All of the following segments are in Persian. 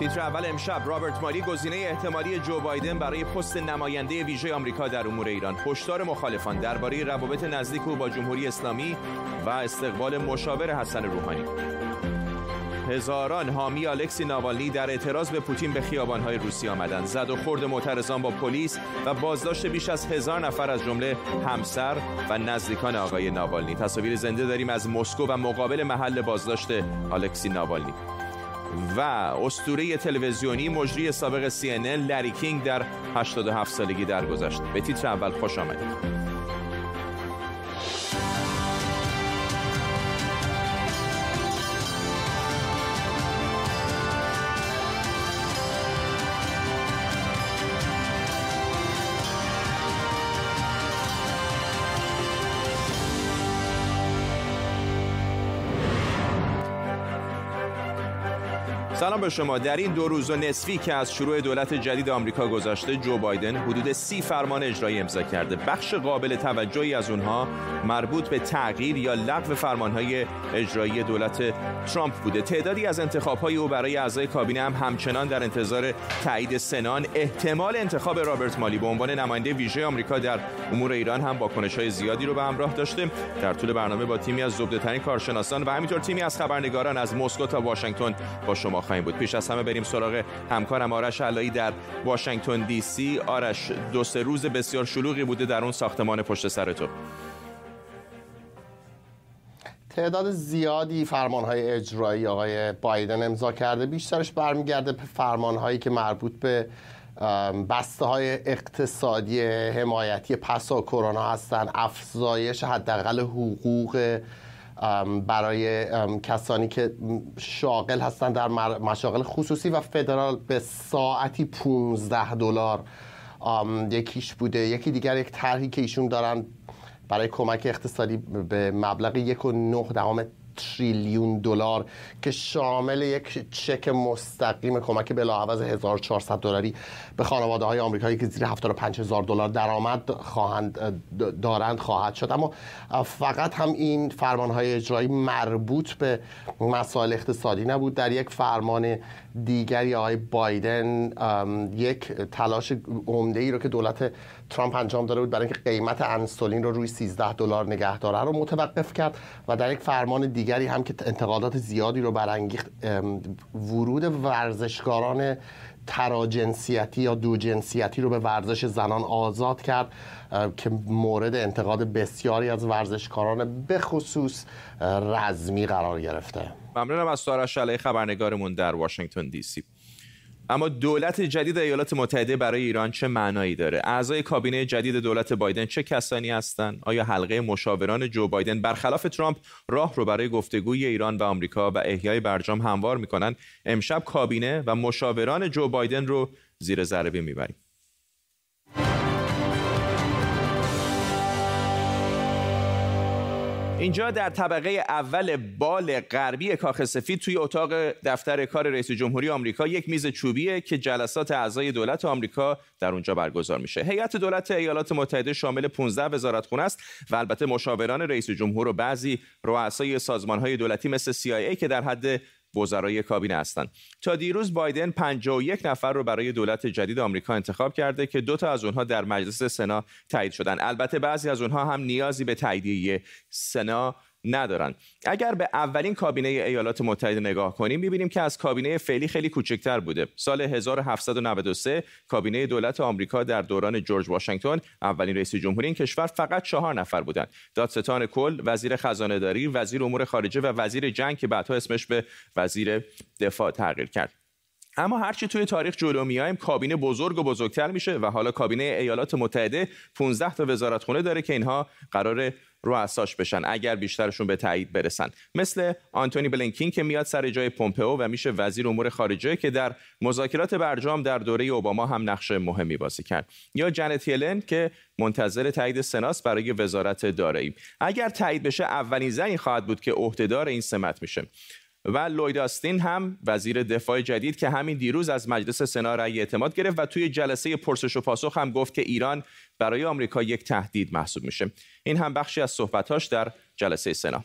تیتر اول امشب رابرت مالی گزینه احتمالی جو بایدن برای پست نماینده ویژه آمریکا در امور ایران. هشدار مخالفان درباره روابط نزدیک او با جمهوری اسلامی و استقبال مشاور حسن روحانی. هزاران حامی الکسی ناوالنی در اعتراض به پوتین به خیابانهای روسیه آمدند. زد و خورد معترضان با پلیس و بازداشت بیش از هزار نفر از جمله همسر و نزدیکان آقای ناوالنی. تصاویر زنده داریم از مسکو و مقابل محل بازداشت الکسی ناوالنی. و استوره تلویزیونی مجری سابق CNN لری کینگ در 87 سالگی درگذشت. به تیتر اول خوش آمدید. سلام به شما. در این دو روز و نصفی که از شروع دولت جدید آمریکا گذشته جو بایدن حدود سی فرمان اجرایی امضا کرده. بخش قابل توجهی از اونها مربوط به تغییر یا لغو فرمانهای اجرایی دولت ترامپ بوده. تعدادی از انتخابهای او برای اعضای کابینه هم همچنان در انتظار تایید سنان احتمال انتخاب رابرت مالی. به عنوان نماینده ویژه آمریکا در امور ایران هم های زیادی رو به همراه داشته. در طول برنامه با تیمی از زبده‌ترین کارشناسان و همینطور تیمی از خبرنگاران از مسکو تا واشنگتن با شما خواهیم بود. پیش از همه بریم سراغ همکارم آرش علایی در واشنگتن دی سی. آرش دو سه روز بسیار شلوغی بوده در اون ساختمان پشت سر تو. تعداد زیادی فرمانهای اجرایی آقای بایدن امضا کرده. بیشترش برمیگرده به فرمانهایی که مربوط به بسته های اقتصادی حمایتی پسا کرونا هستند افزایش حداقل حقوق برای کسانی که شاغل هستند در مشاغل خصوصی و فدرال به ساعتی 15 دلار یکیش بوده. یکی دیگر یک طرحی که ایشون دارن برای کمک اقتصادی به مبلغ یک و نه دهم تریلیون دلار که شامل یک چک مستقیم کمک بلاعوض 1400 دلاری به خانواده های آمریکایی که زیر 75 هزار دلار درآمد خواهند دارند خواهد شد. اما فقط هم این فرمان های اجرایی مربوط به مسائل اقتصادی نبود. در یک فرمان دیگری آقای بایدن یک تلاش عمده ای رو که دولت ترامپ انجام داده بود برای اینکه قیمت انسولین رو روی 13 دلار نگه داره رو متوقف کرد و در یک فرمان دیگری هم که انتقادات زیادی رو برانگیخت ورود ورزشکاران تراجنسیتی یا دو جنسیتی رو به ورزش زنان آزاد کرد که مورد انتقاد بسیاری از ورزشکاران به خصوص رزمی قرار گرفته. ممنونم از سارا علی خبرنگارمون در واشنگتن دی سی اما دولت جدید ایالات متحده برای ایران چه معنایی داره؟ اعضای کابینه جدید دولت بایدن چه کسانی هستند آیا حلقه مشاوران جو بایدن برخلاف ترامپ راه رو برای گفتگوی ایران و آمریکا و احیای برجام هموار می‌کنن امشب کابینه و مشاوران جو بایدن رو زیر ذره می‌بریم. اینجا در طبقه اول بال غربی کاخ سفید توی اتاق دفتر کار رئیس جمهوری آمریکا یک میز چوبیه که جلسات اعضای دولت آمریکا در اونجا برگزار میشه. هیئت دولت ایالات متحده شامل 15 وزارتخونه است و البته مشاوران رئیس جمهور و بعضی رؤسای سازمانهای دولتی مثل CIA که در حد وزرای کابینه هستند. تا دیروز بایدن 51 نفر رو برای دولت جدید آمریکا انتخاب کرده که دو تا از اونها در مجلس سنا تایید شدن. البته بعضی از اونها هم نیازی به تاییدیه سنا ندارن. اگر به اولین کابینه ایالات متحده نگاه کنیم می‌بینیم که از کابینه فعلی خیلی کوچکتر بوده. سال 1793 کابینه دولت آمریکا در دوران جورج واشنگتن اولین رئیس جمهوری این کشور فقط چهار نفر بودند دادستان کل وزیر خزانه داری وزیر امور خارجه و وزیر جنگ که بعدها اسمش به وزیر دفاع تغییر کرد. اما هرچی توی تاریخ جلو میایم کابینه بزرگ و بزرگتر میشه و حالا کابینه ایالات متحده 15 تا وزارتخونه داره که اینها قرار رؤساش بشن اگر بیشترشون به تایید برسن. مثل آنتونی بلینکین که میاد سر جای پومپئو و میشه وزیر امور خارجه که در مذاکرات برجام در دوره اوباما هم نقش مهمی بازی کرد. یا جنت یلن که منتظر تایید سناس برای وزارت دارایی. اگر تایید بشه اولین زنی خواهد بود که عهدهدار این سمت میشه. و لوید آستین هم وزیر دفاع جدید که همین دیروز از مجلس سنا رأی اعتماد گرفت و توی جلسه پرسش و پاسخ هم گفت که ایران برای آمریکا یک تهدید محسوب میشه. این هم بخشی از صحبتاش در جلسه سنا.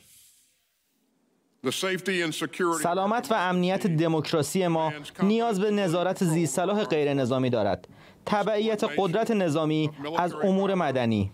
سلامت و امنیت دموکراسی ما نیاز به نظارت زیرصلاح غیر نظامی دارد. تبعیت قدرت نظامی از امور مدنی.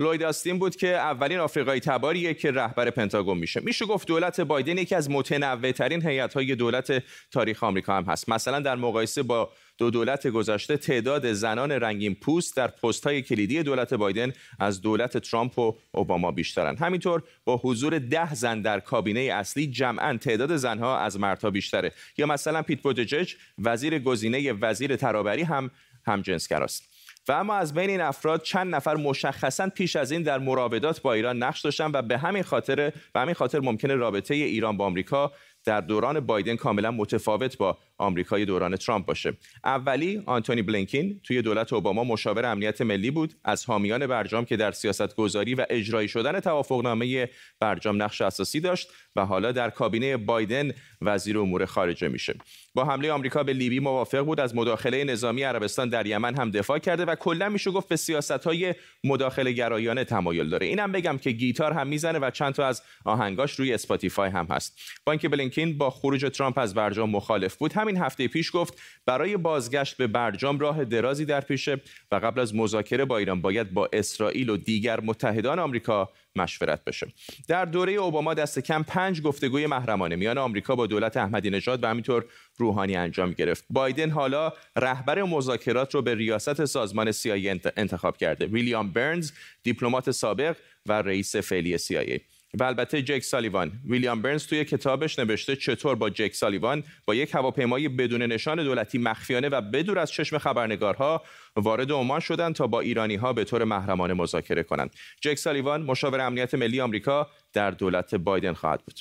لوید آستین بود که اولین آفریقایی تباریه که رهبر پنتاگون میشه. میشه گفت دولت بایدن یکی از متنوع ترین هیئت های دولت تاریخ آمریکا هم هست. مثلا در مقایسه با دو دولت گذشته تعداد زنان رنگین پوست در پست های کلیدی دولت بایدن از دولت ترامپ و اوباما بیشترن. همینطور با حضور ده زن در کابینه اصلی جمعا تعداد زنها از مردها بیشتره. یا مثلا پیت بوتجج وزیر گزینه وزیر ترابری هم همجنسگراست و اما از بین این افراد چند نفر مشخصا پیش از این در مراودات با ایران نقش داشتن و به همین خاطر به همین خاطر ممکنه رابطه ایران با آمریکا در دوران بایدن کاملا متفاوت با آمریکای دوران ترامپ باشه. اولی آنتونی بلینکین توی دولت اوباما مشاور امنیت ملی بود. از حامیان برجام که در سیاست گذاری و اجرایی شدن توافقنامه برجام نقش اساسی داشت و حالا در کابینه بایدن وزیر امور خارجه میشه. با حمله آمریکا به لیبی موافق بود از مداخله نظامی عربستان در یمن هم دفاع کرده و کلا میشه گفت به سیاست های مداخله گرایانه تمایل داره. اینم بگم که گیتار هم می‌زنه و چند تا از آهنگاش روی Spotify هم هست. با اینکه بلینکین با خروج ترامپ از برجام مخالف بود. همین هفته پیش گفت برای بازگشت به برجام راه درازی در پیشه و قبل از مذاکره با ایران باید با اسرائیل و دیگر متحدان آمریکا مشورت بشه. در دوره اوباما دست کم پنج گفتگوی محرمانه میان آمریکا با دولت احمدی نژاد و همینطور روحانی انجام گرفت. بایدن حالا رهبر مذاکرات رو به ریاست سازمان سیایی انتخاب کرده. ویلیام برنز دیپلمات سابق و رئیس فعلی CIA و البته جک سالیوان. ویلیام برنز توی کتابش نوشته چطور با جک سالیوان با یک هواپیمای بدون نشان دولتی مخفیانه و بدور از چشم خبرنگارها وارد عمان شدند تا با ایرانی ها به طور محرمانه مذاکره کنند. جک سالیوان مشاور امنیت ملی آمریکا در دولت بایدن خواهد بود.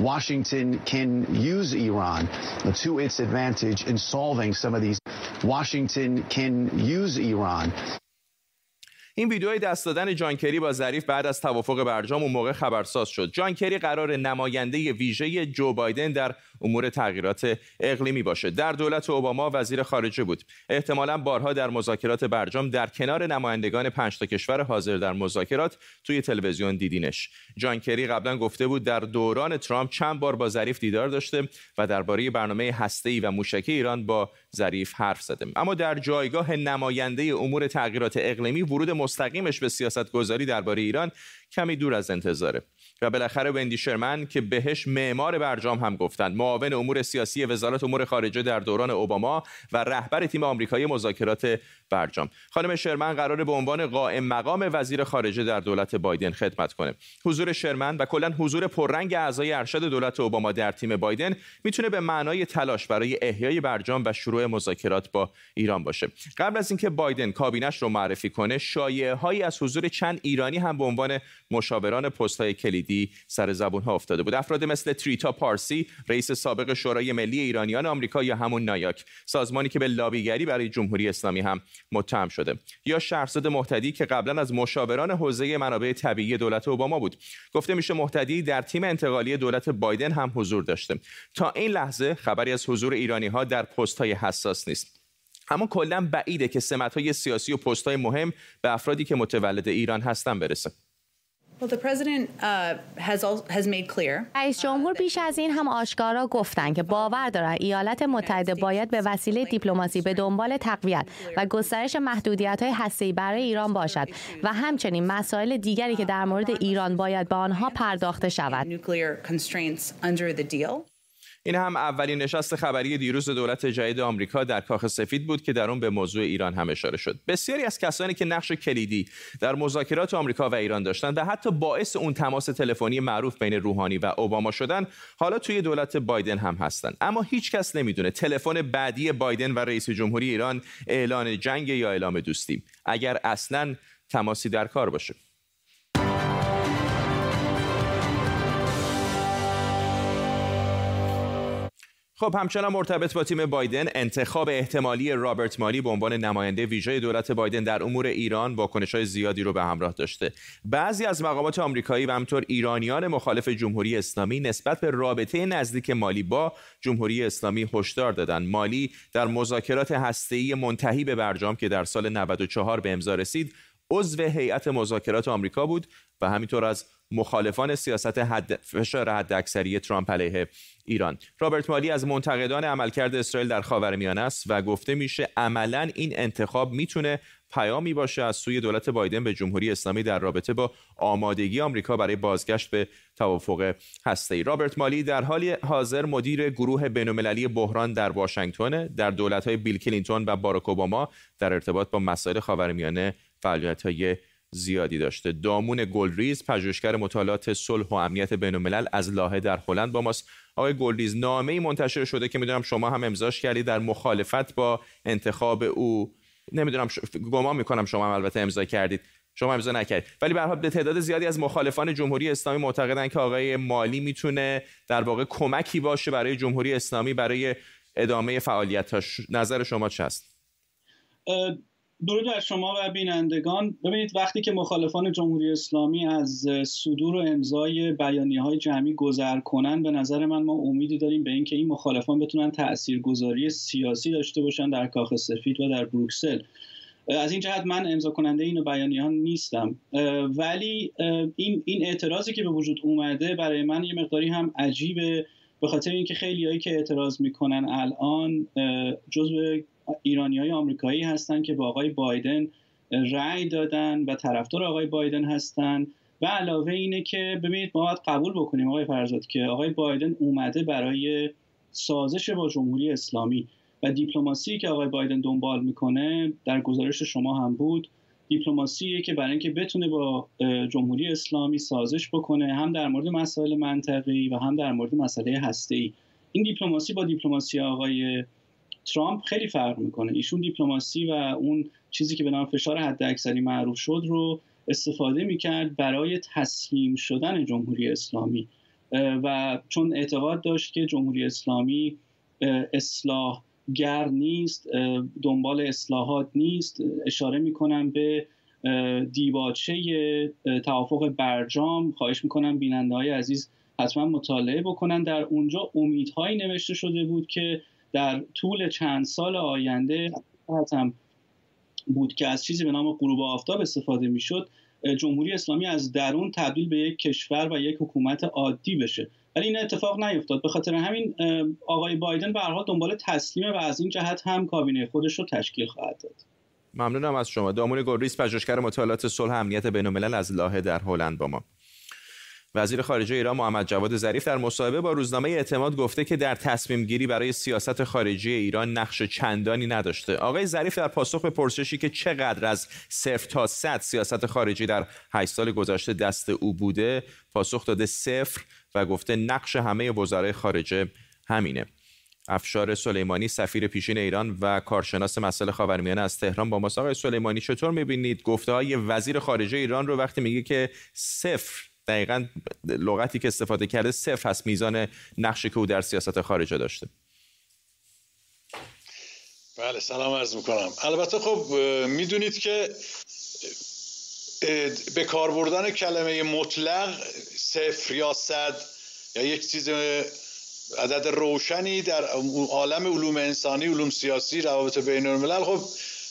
Washington can use Iran to its advantage in solving some of these. Washington can use Iran این ویدیوی دست دادن جان کری با ظریف بعد از توافق برجام اون موقع خبرساز شد. جان کری قرار نماینده ویژه جو بایدن در امور تغییرات اقلیمی باشه. در دولت اوباما وزیر خارجه بود. احتمالا بارها در مذاکرات برجام در کنار نمایندگان پنج تا کشور حاضر در مذاکرات توی تلویزیون دیدینش. جان کری قبلا گفته بود در دوران ترامپ چند بار با ظریف دیدار داشته و درباره برنامه هسته‌ای و موشکی ایران با ظریف حرف زده. اما در جایگاه نماینده امور تغییرات اقلیمی ورود مستقیمش به سیاست گذاری درباره ایران کمی دور از انتظاره. و بالاخره وندی شرمن که بهش معمار برجام هم گفتند. معاون امور سیاسی وزارت امور خارجه در دوران اوباما و رهبر تیم آمریکایی مذاکرات برجام. خانم شرمن قرار به عنوان قائم مقام وزیر خارجه در دولت بایدن خدمت کنه. حضور شرمن و کلا حضور پررنگ اعضای ارشد دولت اوباما در تیم بایدن می‌تونه به معنای تلاش برای احیای برجام و شروع مذاکرات با ایران باشه. قبل از اینکه بایدن کابینش رو معرفی کنه شایعه هایی از حضور چند ایرانی هم به عنوان مشاوران پست‌های کلیدی سر زبون ها افتاده بود. افراد مثل تریتا پارسی رئیس سابق شورای ملی ایرانیان آمریکا یا همون نایاک سازمانی که به لابیگری برای جمهوری اسلامی هم متهم شده. یا شهرزاد محتدی که قبلا از مشاوران حوزه منابع طبیعی دولت اوباما بود. گفته میشه محتدی در تیم انتقالی دولت بایدن هم حضور داشته. تا این لحظه خبری از حضور ایرانی ها در پست های حساس نیست. اما کلا بعیده که سمت های سیاسی و پست های مهم به افرادی که متولد ایران هستن برسه. رئیس جمهور بیش از این هم آشکارا گفتند که باور دارند ایالات متحده باید به وسیله دیپلماسی به دنبال تقویت و گسترش محدودیت های هسته‌ای برای ایران باشد و همچنین مسائل دیگری که در مورد ایران باید به آنها پرداخته شود. این هم اولین نشست خبری دیروز دولت جدید آمریکا در کاخ سفید بود که در اون به موضوع ایران هم اشاره شد. بسیاری از کسانی که نقش کلیدی در مذاکرات آمریکا و ایران داشتند و حتی باعث اون تماس تلفنی معروف بین روحانی و اوباما شدن حالا توی دولت بایدن هم هستند. اما هیچ کس نمی‌دونه تلفن بعدی بایدن و رئیس جمهوری ایران اعلان جنگ یا اعلام دوستی. اگر اصلا تماسی در کار باشه. خب همچنان مرتبط با تیم بایدن انتخاب احتمالی رابرت مالی به عنوان نماینده ویژه دولت بایدن در امور ایران واکنش های زیادی رو به همراه داشته. بعضی از مقامات آمریکایی و همطور ایرانیان مخالف جمهوری اسلامی نسبت به رابطه نزدیک مالی با جمهوری اسلامی هشدار دادند. مالی در مذاکرات هسته‌ای منتهی به برجام که در سال 94 به امضا رسید عضو هیئت مذاکرات آمریکا بود و همینطور از مخالفان سیاست حد فشار حداکثری ترامپ علیه ایران. رابرت مالی از منتقدان عملکرد اسرائیل در خاورمیانه است و گفته میشه عملا این انتخاب می‌تونه پیامی باشه از سوی دولت بایدن به جمهوری اسلامی در رابطه با آمادگی آمریکا برای بازگشت به توافق هسته‌ای. رابرت مالی در حال حاضر مدیر گروه بین‌المللی بحران در واشنگتن در دولت‌های بیل کلینتون و باراک اوباما در ارتباط با مسائل خاورمیانه فعالیت‌های زیادی داشته. دامون گلریز پژوهشگر مطالعات صلح و امنیت بین از لاهه در هلند با ماست. آقای گلریز نامه منتشر شده که می‌دونم شما هم امضاش کردید در مخالفت با انتخاب او. نمی‌دونم ش... گمان می‌کنم شما هم البته امضا کردید. شما امضا نکردید. ولی به به تعداد زیادی از مخالفان جمهوری اسلامی معتقدن که آقای مالی می‌تونه در واقع کمکی باشه برای جمهوری اسلامی برای ادامه فعالیتاش نظر شما چه درود بر شما و بینندگان. ببینید وقتی که مخالفان جمهوری اسلامی از صدور و امضای بیانیه های جمعی گذر کنن به نظر من ما امیدی داریم به اینکه این مخالفان بتونن تاثیرگذاری سیاسی داشته باشن در کاخ سفید و در بروکسل. از این جهت من امضا کننده این بیانیه ها نیستم. ولی این این اعتراضی که به وجود اومده برای من یه مقداری هم عجیبه به خاطر اینکه خیلیایی که اعتراض می‌کنن الان جزء ایرانی های آمریکایی هستند که با آقای بایدن رأی دادن و طرفدار آقای بایدن هستند و علاوه اینه که ببینید ما باید قبول بکنیم آقای فرزاد که آقای بایدن اومده برای سازش با جمهوری اسلامی و دیپلماسی که آقای بایدن دنبال می‌کنه در گزارش شما هم بود. دیپلماسیه که برای اینکه بتونه با جمهوری اسلامی سازش بکنه هم در مورد مسائل منطقی و هم در مورد مسئله هسته‌ای. این دیپلماسی با دیپلماسی آقای ترامپ خیلی فرق می‌کنه. ایشون دیپلماسی و اون چیزی که به نام فشار حداکثری معروف شد رو استفاده می‌کرد برای تسلیم شدن جمهوری اسلامی. و چون اعتقاد داشت که جمهوری اسلامی اصلاح گر نیست دنبال اصلاحات نیست اشاره می‌کنم به دیباچه توافق برجام. خواهش می‌کنم بیننده های عزیز حتما مطالعه بکنن. در اونجا امیدهایی نوشته شده بود که در طول چند سال آینده هم بود که از چیزی به نام غروب آفتاب استفاده می‌شد. جمهوری اسلامی از درون تبدیل به یک کشور و یک حکومت عادی بشه. ولی این اتفاق نیفتاد. به خاطر همین آقای بایدن به هر دنبال تسلیم و از این جهت هم کابینه خودش رو تشکیل خواهد داد. ممنونم از شما. دامون گلریس پژوهشگر مطالعات صلح امنیت بین‌الملل از لاهه در هلند با ما. وزیر خارجه ایران محمد جواد ظریف در مصاحبه با روزنامه اعتماد گفته که در تصمیم گیری برای سیاست خارجی ایران نقش چندانی نداشته. آقای ظریف در پاسخ به پرسشی که چقدر از صفر تا صد سیاست خارجی در 8 سال گذشته دست او بوده، پاسخ داده صفر و گفته نقش همه وزرای خارجه همینه. افشار سلیمانی سفیر پیشین ایران و کارشناس مسائل خاورمیانه از تهران با ما آقای سلیمانی چطور می‌بینید گفته های وزیر خارجه ایران رو وقتی میگه که صفر دقیقا لغتی که استفاده کرده صفر هست میزان نقشی که او در سیاست خارجه داشته. بله سلام عرض می‌کنم. البته خب می‌دونید که به کار بردن کلمه مطلق صفر یا صد یا یک چیز عدد روشنی در عالم علوم انسانی علوم سیاسی روابط بین الملل خب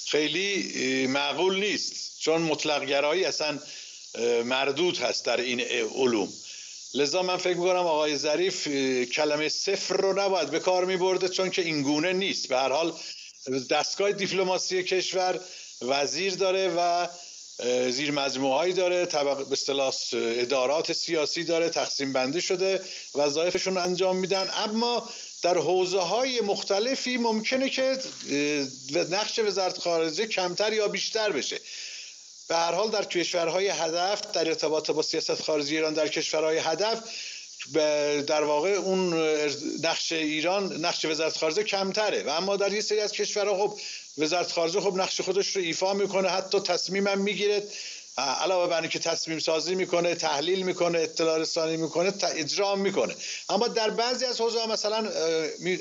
خیلی معقول نیست. چون مطلق گرایی اصلا مردود هست در این علوم. لذا من فکر می‌کنم آقای ظریف کلمه صفر رو نباید به کار میبرده چون که این گونه نیست. به هر حال دستگاه دیپلماسی کشور وزیر داره و زیر مجموعه داره. طبق به اصطلاح ادارات سیاسی داره تقسیم بندی شده وظایفشون انجام میدن. اما در حوزه های مختلفی ممکنه که نقش وزارت خارجه کمتر یا بیشتر بشه. به هر حال در کشورهای هدف در ارتباط با سیاست خارجی ایران در کشورهای هدف در واقع اون نقش ایران نقش وزارت خارجه کمتره. و اما در یه سری از کشورها خب وزارت خارجه خب نقش خودش رو ایفا می‌کنه حتی تصمیم هم می‌گیره. علاوه بر اینکه تصمیم سازی می‌کنه تحلیل می‌کنه اطلاع رسانی می‌کنه اجرا می‌کنه. اما در بعضی از حوزه مثلا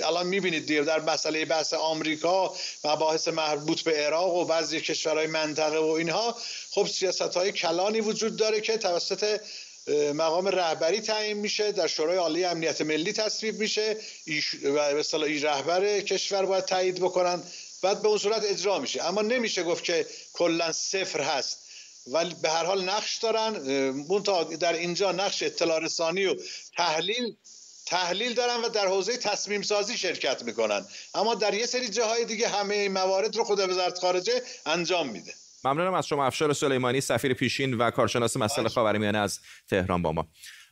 الان می‌بینید دیگه در مسئله بحث آمریکا و بحث مربوط به عراق و بعضی کشورهای منطقه و اینها خب سیاست های کلانی وجود داره که توسط مقام رهبری تعیین میشه در شورای عالی امنیت ملی تصویب میشه و به این رهبر کشور باید تایید بکنن بعد به اون صورت اجرا میشه. اما نمیشه گفت که کلا صفر هست. ولی به هر حال نقش دارن. در اینجا نقش اطلاع رسانی و تحلیل تحلیل دارن و در حوزه تصمیم سازی شرکت می‌کنن. اما در یه سری جاهای دیگه همه این موارد رو خود وزارت خارجه انجام میده. ممنونم از شما افشار سلیمانی سفیر پیشین و کارشناس مسائل خاورمیانه از تهران با ما.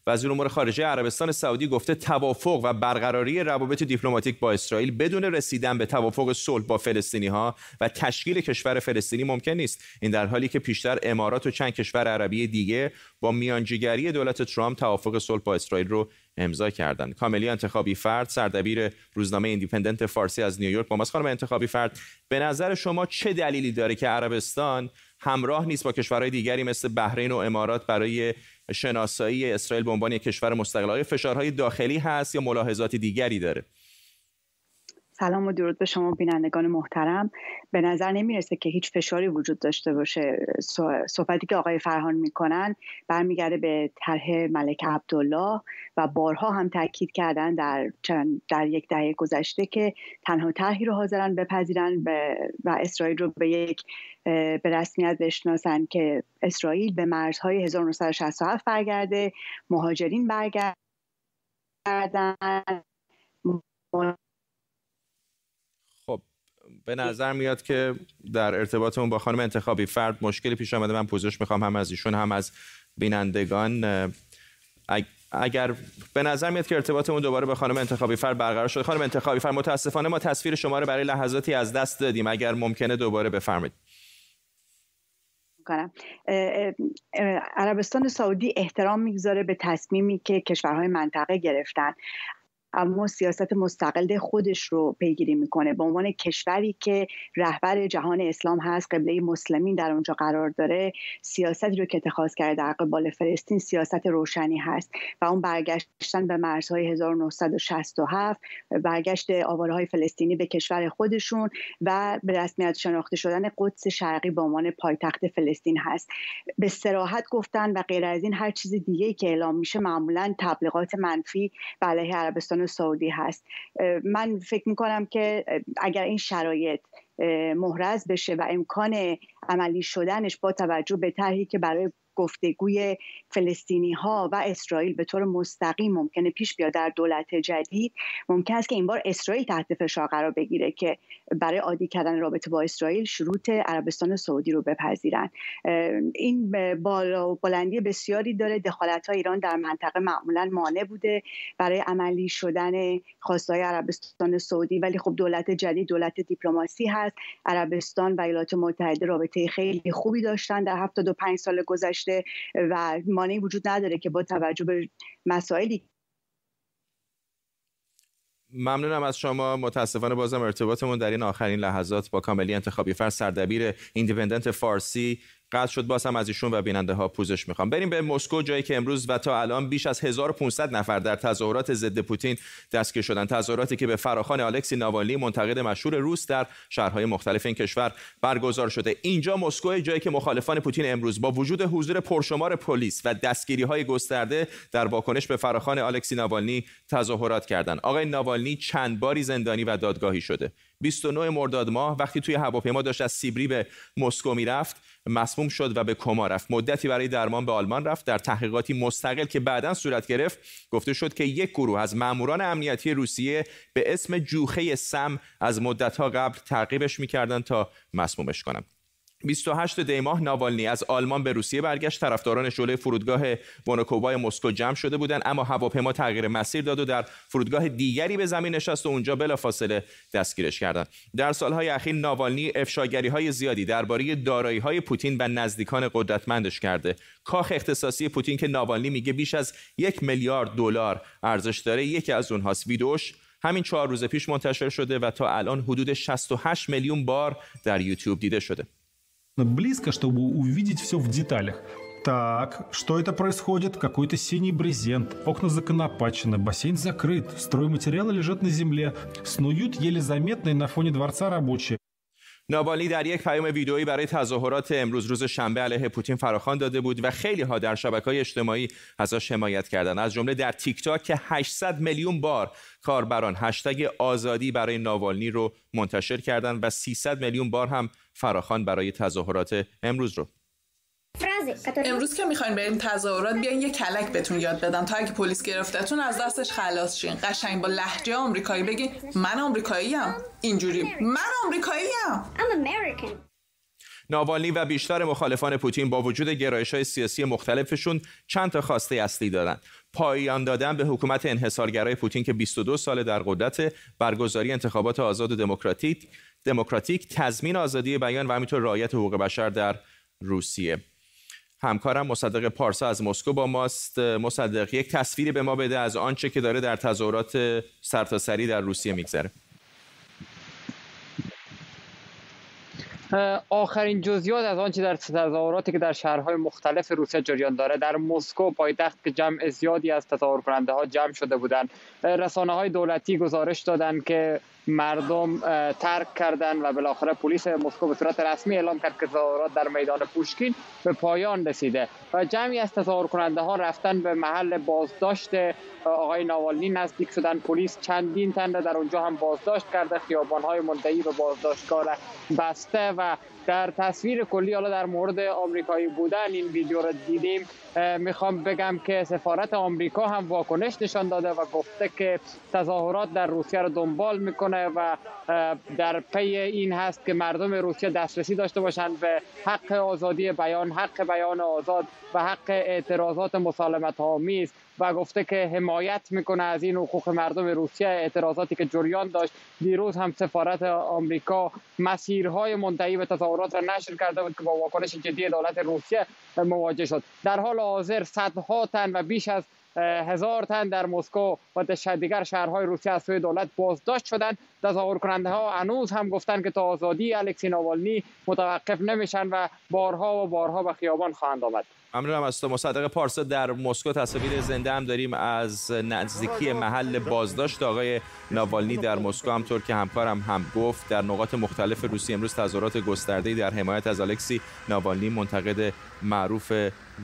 وزیر امور خارجه عربستان سعودی گفته توافق و برقراری روابط دیپلماتیک با اسرائیل بدون رسیدن به توافق صلح با فلسطینی ها و تشکیل کشور فلسطینی ممکن نیست. این در حالی که پیشتر امارات و چند کشور عربی دیگه با میانجیگری دولت ترامپ توافق صلح با اسرائیل رو امضا کردند. کاملیا انتخابی فرد سردبیر روزنامه ایندیپندنت فارسی از نیویورک با ما خانم انتخابی فرد به نظر شما چه دلیلی داره که عربستان همراه نیست با کشورهای دیگری مثل بحرین و امارات برای شناسایی اسرائیل به عنوان کشور مستقل. آیا فشارهای داخلی هست یا ملاحظات دیگری داره؟ سلام و درود به شما بینندگان محترم. به نظر نمی‌رسه که هیچ فشاری وجود داشته باشه. صحبتی که آقای فرهان می‌کنن برمیگرده به طرح ملک عبدالله و بارها هم تاکید کردن در چند در یک دهه گذشته که تنها طرحی رو حاضرن بپذیرن و اسرائیل رو به یک به رسمیت بشناسن که اسرائیل به مرزهای 1967 برگرده مهاجرین برگردن به نظر میاد که در ارتباطمون با خانم انتخابی فرد مشکلی پیش آمده. من پوزش می‌خوام هم از ایشون هم از بینندگان اگر به نظر میاد که ارتباطمون دوباره به خانم انتخابی فرد برقرار شده. خانم انتخابی فرد متاسفانه ما تصویر شما رو برای لحظاتی از دست دادیم. اگر ممکنه دوباره بفرمایید. عربستان سعودی احترام می‌گذاره به تصمیمی که کشورهای منطقه گرفتن. اما سیاست مستقل خودش رو پیگیری می‌کنه. به عنوان کشوری که رهبر جهان اسلام هست قبله مسلمین در اونجا قرار داره سیاستی رو که اتخاذ کرده در قبال فلسطین سیاست روشنی هست و اون برگشتن به مرزهای 1967 برگشت آوارهای فلسطینی به کشور خودشون و به رسمیت شناخته شدن قدس شرقی به عنوان پایتخت فلسطین هست. به سراحت گفتن و غیر از این هر چیز دیگه که اعلام میشه معمولا تبلیغات منفی علیه عربستان سعودی هست. من فکر می‌کنم که اگر این شرایط محرز بشه و امکان عملی شدنش با توجه به طرحی که برای گفتگوی فلسطینی ها و اسرائیل به طور مستقیم ممکنه پیش بیاد در دولت جدید. ممکن است که این بار اسرائیل تحت فشار قرار بگیره که برای عادی کردن رابطه با اسرائیل شروط عربستان سعودی رو بپذیرن این بالا بلندی بسیاری داره. دخالت ها ایران در منطقه معمولا مانع بوده برای عملی شدن خواستای عربستان سعودی. ولی خب دولت جدید دولت دیپلماسی هست. عربستان و ایالات متحده رابطه خیلی خوبی داشتن. در 75 سال گذشته و مانعی وجود نداره که با توجه به مسائلی ممنونم از شما. متاسفانه بازم ارتباطمون در این آخرین لحظات با کاملیا انتخابی فرد سردبیر ایندیپندنت فارسی قطع شد باز هم از ایشون و بیننده ها پوزش می‌خوام. بریم به مسکو جایی که امروز و تا الان بیش از 1500 نفر در تظاهرات ضد پوتین دستگیر شدن. تظاهراتی که به فراخان الکسی ناوالنی منتقد مشهور روس در شهرهای مختلف این کشور برگزار شده. اینجا مسکو جایی که مخالفان پوتین امروز با وجود حضور پرشمار پلیس و دستگیری های گسترده در واکنش به فراخان الکسی ناوالنی تظاهرات کردند. آقای ناوالنی چند باری زندانی و دادگاهی شده. 29 مرداد ماه وقتی توی هواپیما داشت از سیبری به مسکو می‌رفت مسموم شد و به کما رفت. مدتی برای درمان به آلمان رفت در تحقیقاتی مستقل که بعدا صورت گرفت گفته شد که یک گروه از ماموران امنیتی روسیه به اسم جوخه سم از مدتها قبل تعقیبش می‌کردند تا مسمومش کنند. 28 دی ماه ناوالنی از آلمان به روسیه برگشت. طرفداران شعله فرودگاه ونوکوبای مسکو جمع شده بودند اما هواپیما تغییر مسیر داد و در فرودگاه دیگری به زمین نشست و اونجا بلافاصله دستگیرش کردند. در سالهای اخیر ناوالنی افشاگری های زیادی درباره دارایی های پوتین و نزدیکان قدرتمندش کرده. کاخ اختصاصی پوتین که ناوالنی میگه بیش از یک میلیارد دلار ارزش داره یکی از اونهاست. ویدوش همین چهار روز پیش منتشر شده و تا الان حدود 68 میلیون بار در یوتیوب دیده شده. Близко, чтобы увидеть все в деталях. Так, что это происходит? Какой-то синий брезент, окна законопачены, бассейн закрыт, стройматериалы лежат на земле, снуют еле заметные на фоне дворца рабочие. ناوالنی در یک پیام ویدئویی برای تظاهرات امروز روز شنبه علیه پوتین فراخوان داده بود و خیلی ها در شبکه های اجتماعی ازش حمایت کردند. از جمله در تیک تاک که 800 میلیون بار کاربران هشتگ آزادی برای ناوالنی رو منتشر کردند و 300 میلیون بار هم فراخوان برای تظاهرات امروز رو امروز که می‌خواین بریم تظاهرات بیاین یه کلک بهتون یاد بدم. تا اگه پلیس گرفتتون از دستش خلاص شین. قشنگ با لحجه آمریکایی بگین. من آمریکاییم اینجوری. من آمریکاییم ناوالنی و بیشتر مخالفان پوتین با وجود گرایش های سیاسی مختلفشون چند تا خواسته اصلی دارند. پایان دادن به حکومت انحصارگرای پوتین که 22 سال در قدرت برگزاری انتخابات آزاد و دموکراتیک دموکراتیک تضمین آزادی بیان و همینطور رعایت حقوق بشر در روسیه. همکارم مصدق پارسا از مسکو با ماست. مصدق یک تصویری به ما بده از آنچه که داره در تظاهرات سرتاسری در روسیه میگذره. آخرین جزئیات از آنچه در تظاهراتی که در شهرهای مختلف روسیه جریان داره در مسکو پایتخت که جمع زیادی از تظاهر کننده ها جمع شده بودند رسانه های دولتی گزارش دادند که مردم ترک کردند و بالاخره پلیس مسکو به صورت رسمی اعلام کرد که تظاهرات در میدان پوشکین به پایان رسیده. و جمعی از تظاهر کننده ها رفتن به محل بازداشت آقای ناوالنی. نزدیک شدن پلیس چندین تن در اونجا هم بازداشت کرده. خیابان های منتهی به بازداشتگاه بسته و در تصویر کلی حالا در مورد آمریکایی بودن این ویدیو رو دیدیم. می‌خوام بگم که سفارت آمریکا هم واکنش نشان داده و گفته که تظاهرات در روسیه رو دنبال می‌کنه و در پی این هست که مردم روسیه دسترسی داشته باشند به حق آزادی بیان حق بیان آزاد و حق اعتراضات مسالمت آمیز و گفته که حمایت می‌کنه از این حقوق مردم روسیه اعتراضاتی که جریان داشت. دیروز هم سفارت آمریکا مسیرهای منتهی به تظاهرات را نشر کرده بود که با واکنش جدی دولت روسیه مواجه شد. در حال حاضر صدها تن و بیش از هزار تن در مسکو و دیگر شهرهای روسیه از سوی دولت بازداشت شدند. تظاهر کننده ها هنوز هم گفتند که تا آزادی الکسی ناوالنی متوقف نمیشن و بارها و بارها به خیابان خواهند آمد. ممنونم از تو. مصدق پارسا در مسکو تصاویر زنده هم داریم از نزدیکی محل بازداشت آقای ناوالنی در مسکو. همطور که همکارم هم گفت در نقاط مختلف روسیه امروز تظاهرات گسترده‌ای در حمایت از الکسی ناوالنی منتقد معروف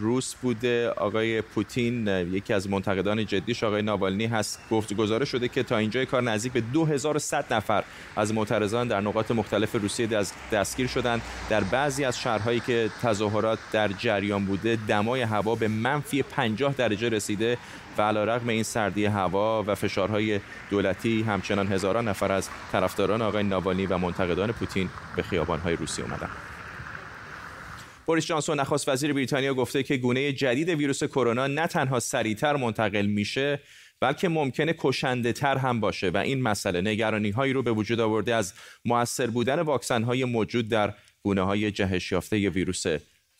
روس بوده آقای پوتین یکی از منتقدان جدیش آقای ناوالنی هست. گفت گزارش شده که تا اینجای کار نزدیک به 2100 نفر از معترضان در نقاط مختلف روسیه دستگیر شدند. در بعضی از شهرهایی که تظاهرات در جریان بوده دمای هوا به منفی 50 درجه رسیده و علیرغم این سردی هوا و فشارهای دولتی همچنان هزاران نفر از طرفداران آقای ناوالنی و منتقدان پوتین به خیابانهای روسیه اومدند بوریس جانسون نخست وزیر بریتانیا گفته که گونه جدید ویروس کرونا نه تنها سریعتر منتقل میشه بلکه ممکنه کشنده تر هم باشه و این مسئله نگرانی هایی رو به وجود آورده از موثر بودن واکسن های موجود در گونه های جهش یافته ویروس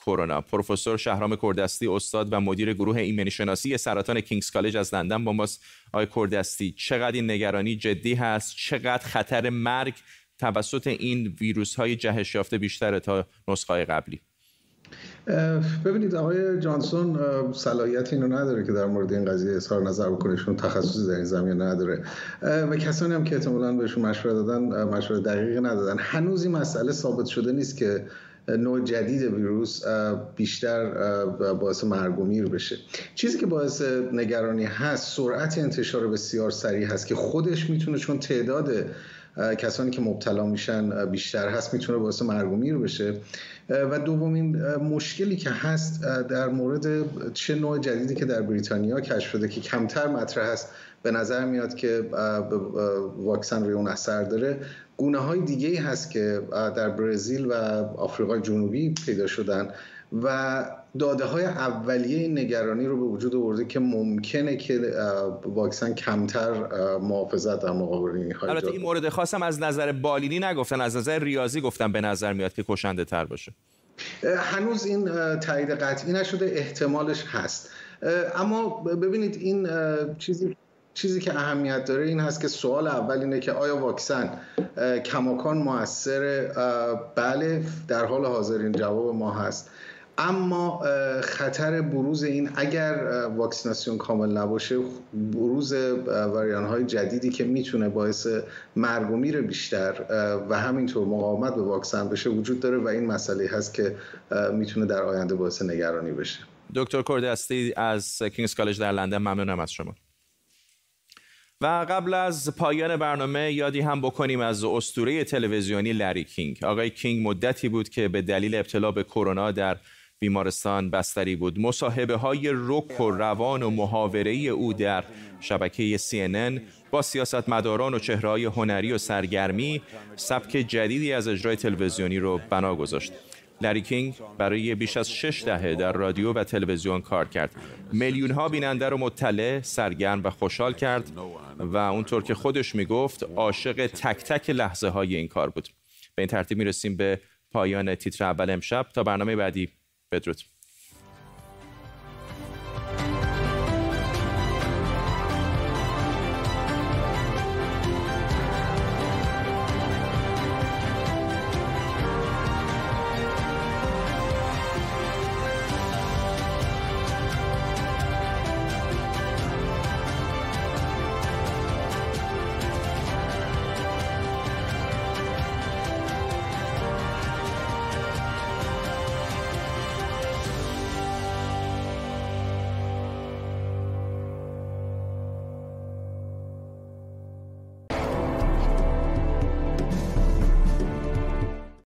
کرونا. پروفسور شهرام کردستی استاد و مدیر گروه ایمنی شناسی سرطان کینگز کالج از لندن با ماست. آقای کردستی چقدر این نگرانی جدی هست؟ چقدر خطر مرگ توسط این ویروس های جهش یافته بیشتره تا نسخه قبلی؟ ببینید آقای جانسون صلاحیت اینو نداره که در مورد این قضیه اظهار نظر بکنه چون تخصصی در این زمینه نداره. و کسانی هم که احتمالاً بهشون مشوره دادن مشوره دقیقی ندادن. هنوز این مسئله ثابت شده نیست که نوع جدید ویروس بیشتر باعث مرگ و میر بشه. چیزی که باعث نگرانی هست سرعت انتشار بسیار سریع هست که خودش می‌تونه چون تعداد کسانی که مبتلا میشن بیشتر هست می‌تونه باعث مرگ و میر بشه. و دومین مشکلی که هست در مورد چه نوع جدیدی که در بریتانیا کشف شده که کمتر مطرح هست به نظر میاد که واکسن روی اون اثر داره. گونه های دیگه هست که در برزیل و آفریقای جنوبی پیدا شدن و داده های اولیه این نگرانی رو به وجود آورده که ممکنه که واکسن کمتر محافظت در مقابل این البته این مورد خاصم از نظر بالینی نگفتن از نظر ریاضی گفتن به نظر میاد که کشنده تر باشه. هنوز این تایید قطعی نشده احتمالش هست. اما ببینید این چیزی چیزی که اهمیت داره این هست که سوال اول اینه که آیا واکسن کماکان موثر بله در حال حاضر این جواب ما هست. اما خطر بروز این اگر واکسیناسیون کامل نباشه بروز وریان های جدیدی که می‌تونه باعث مرگ و میر بیشتر و همینطور مقاومت به واکسن بشه وجود داره و این مسئله هست که می‌تونه در آینده باعث نگرانی بشه. دکتر کوردستی از کینگز کالج در لندن ممنونم از شما. و قبل از پایان برنامه یادی هم بکنیم از اسطوره تلویزیونی لری کینگ. آقای کینگ مدتی بود که به دلیل ابتلا به کرونا در بیمارستان بستری بود. مصاحبه های رک و روان و محاوره او در شبکه CNN با سیاستمداران و چهرهای هنری و سرگرمی سبک جدیدی از اجرای تلویزیونی رو بنا گذاشت. لری کینگ برای بیش از شش دهه در رادیو و تلویزیون کار کرد. میلیون ها بیننده رو مطلع سرگرم و خوشحال کرد و اونطور که خودش می‌گفت عاشق تک تک لحظه های این کار بود. به این ترتیب می‌رسیم به پایان تیتر اول امشب. تا برنامه بعدی. Patriots.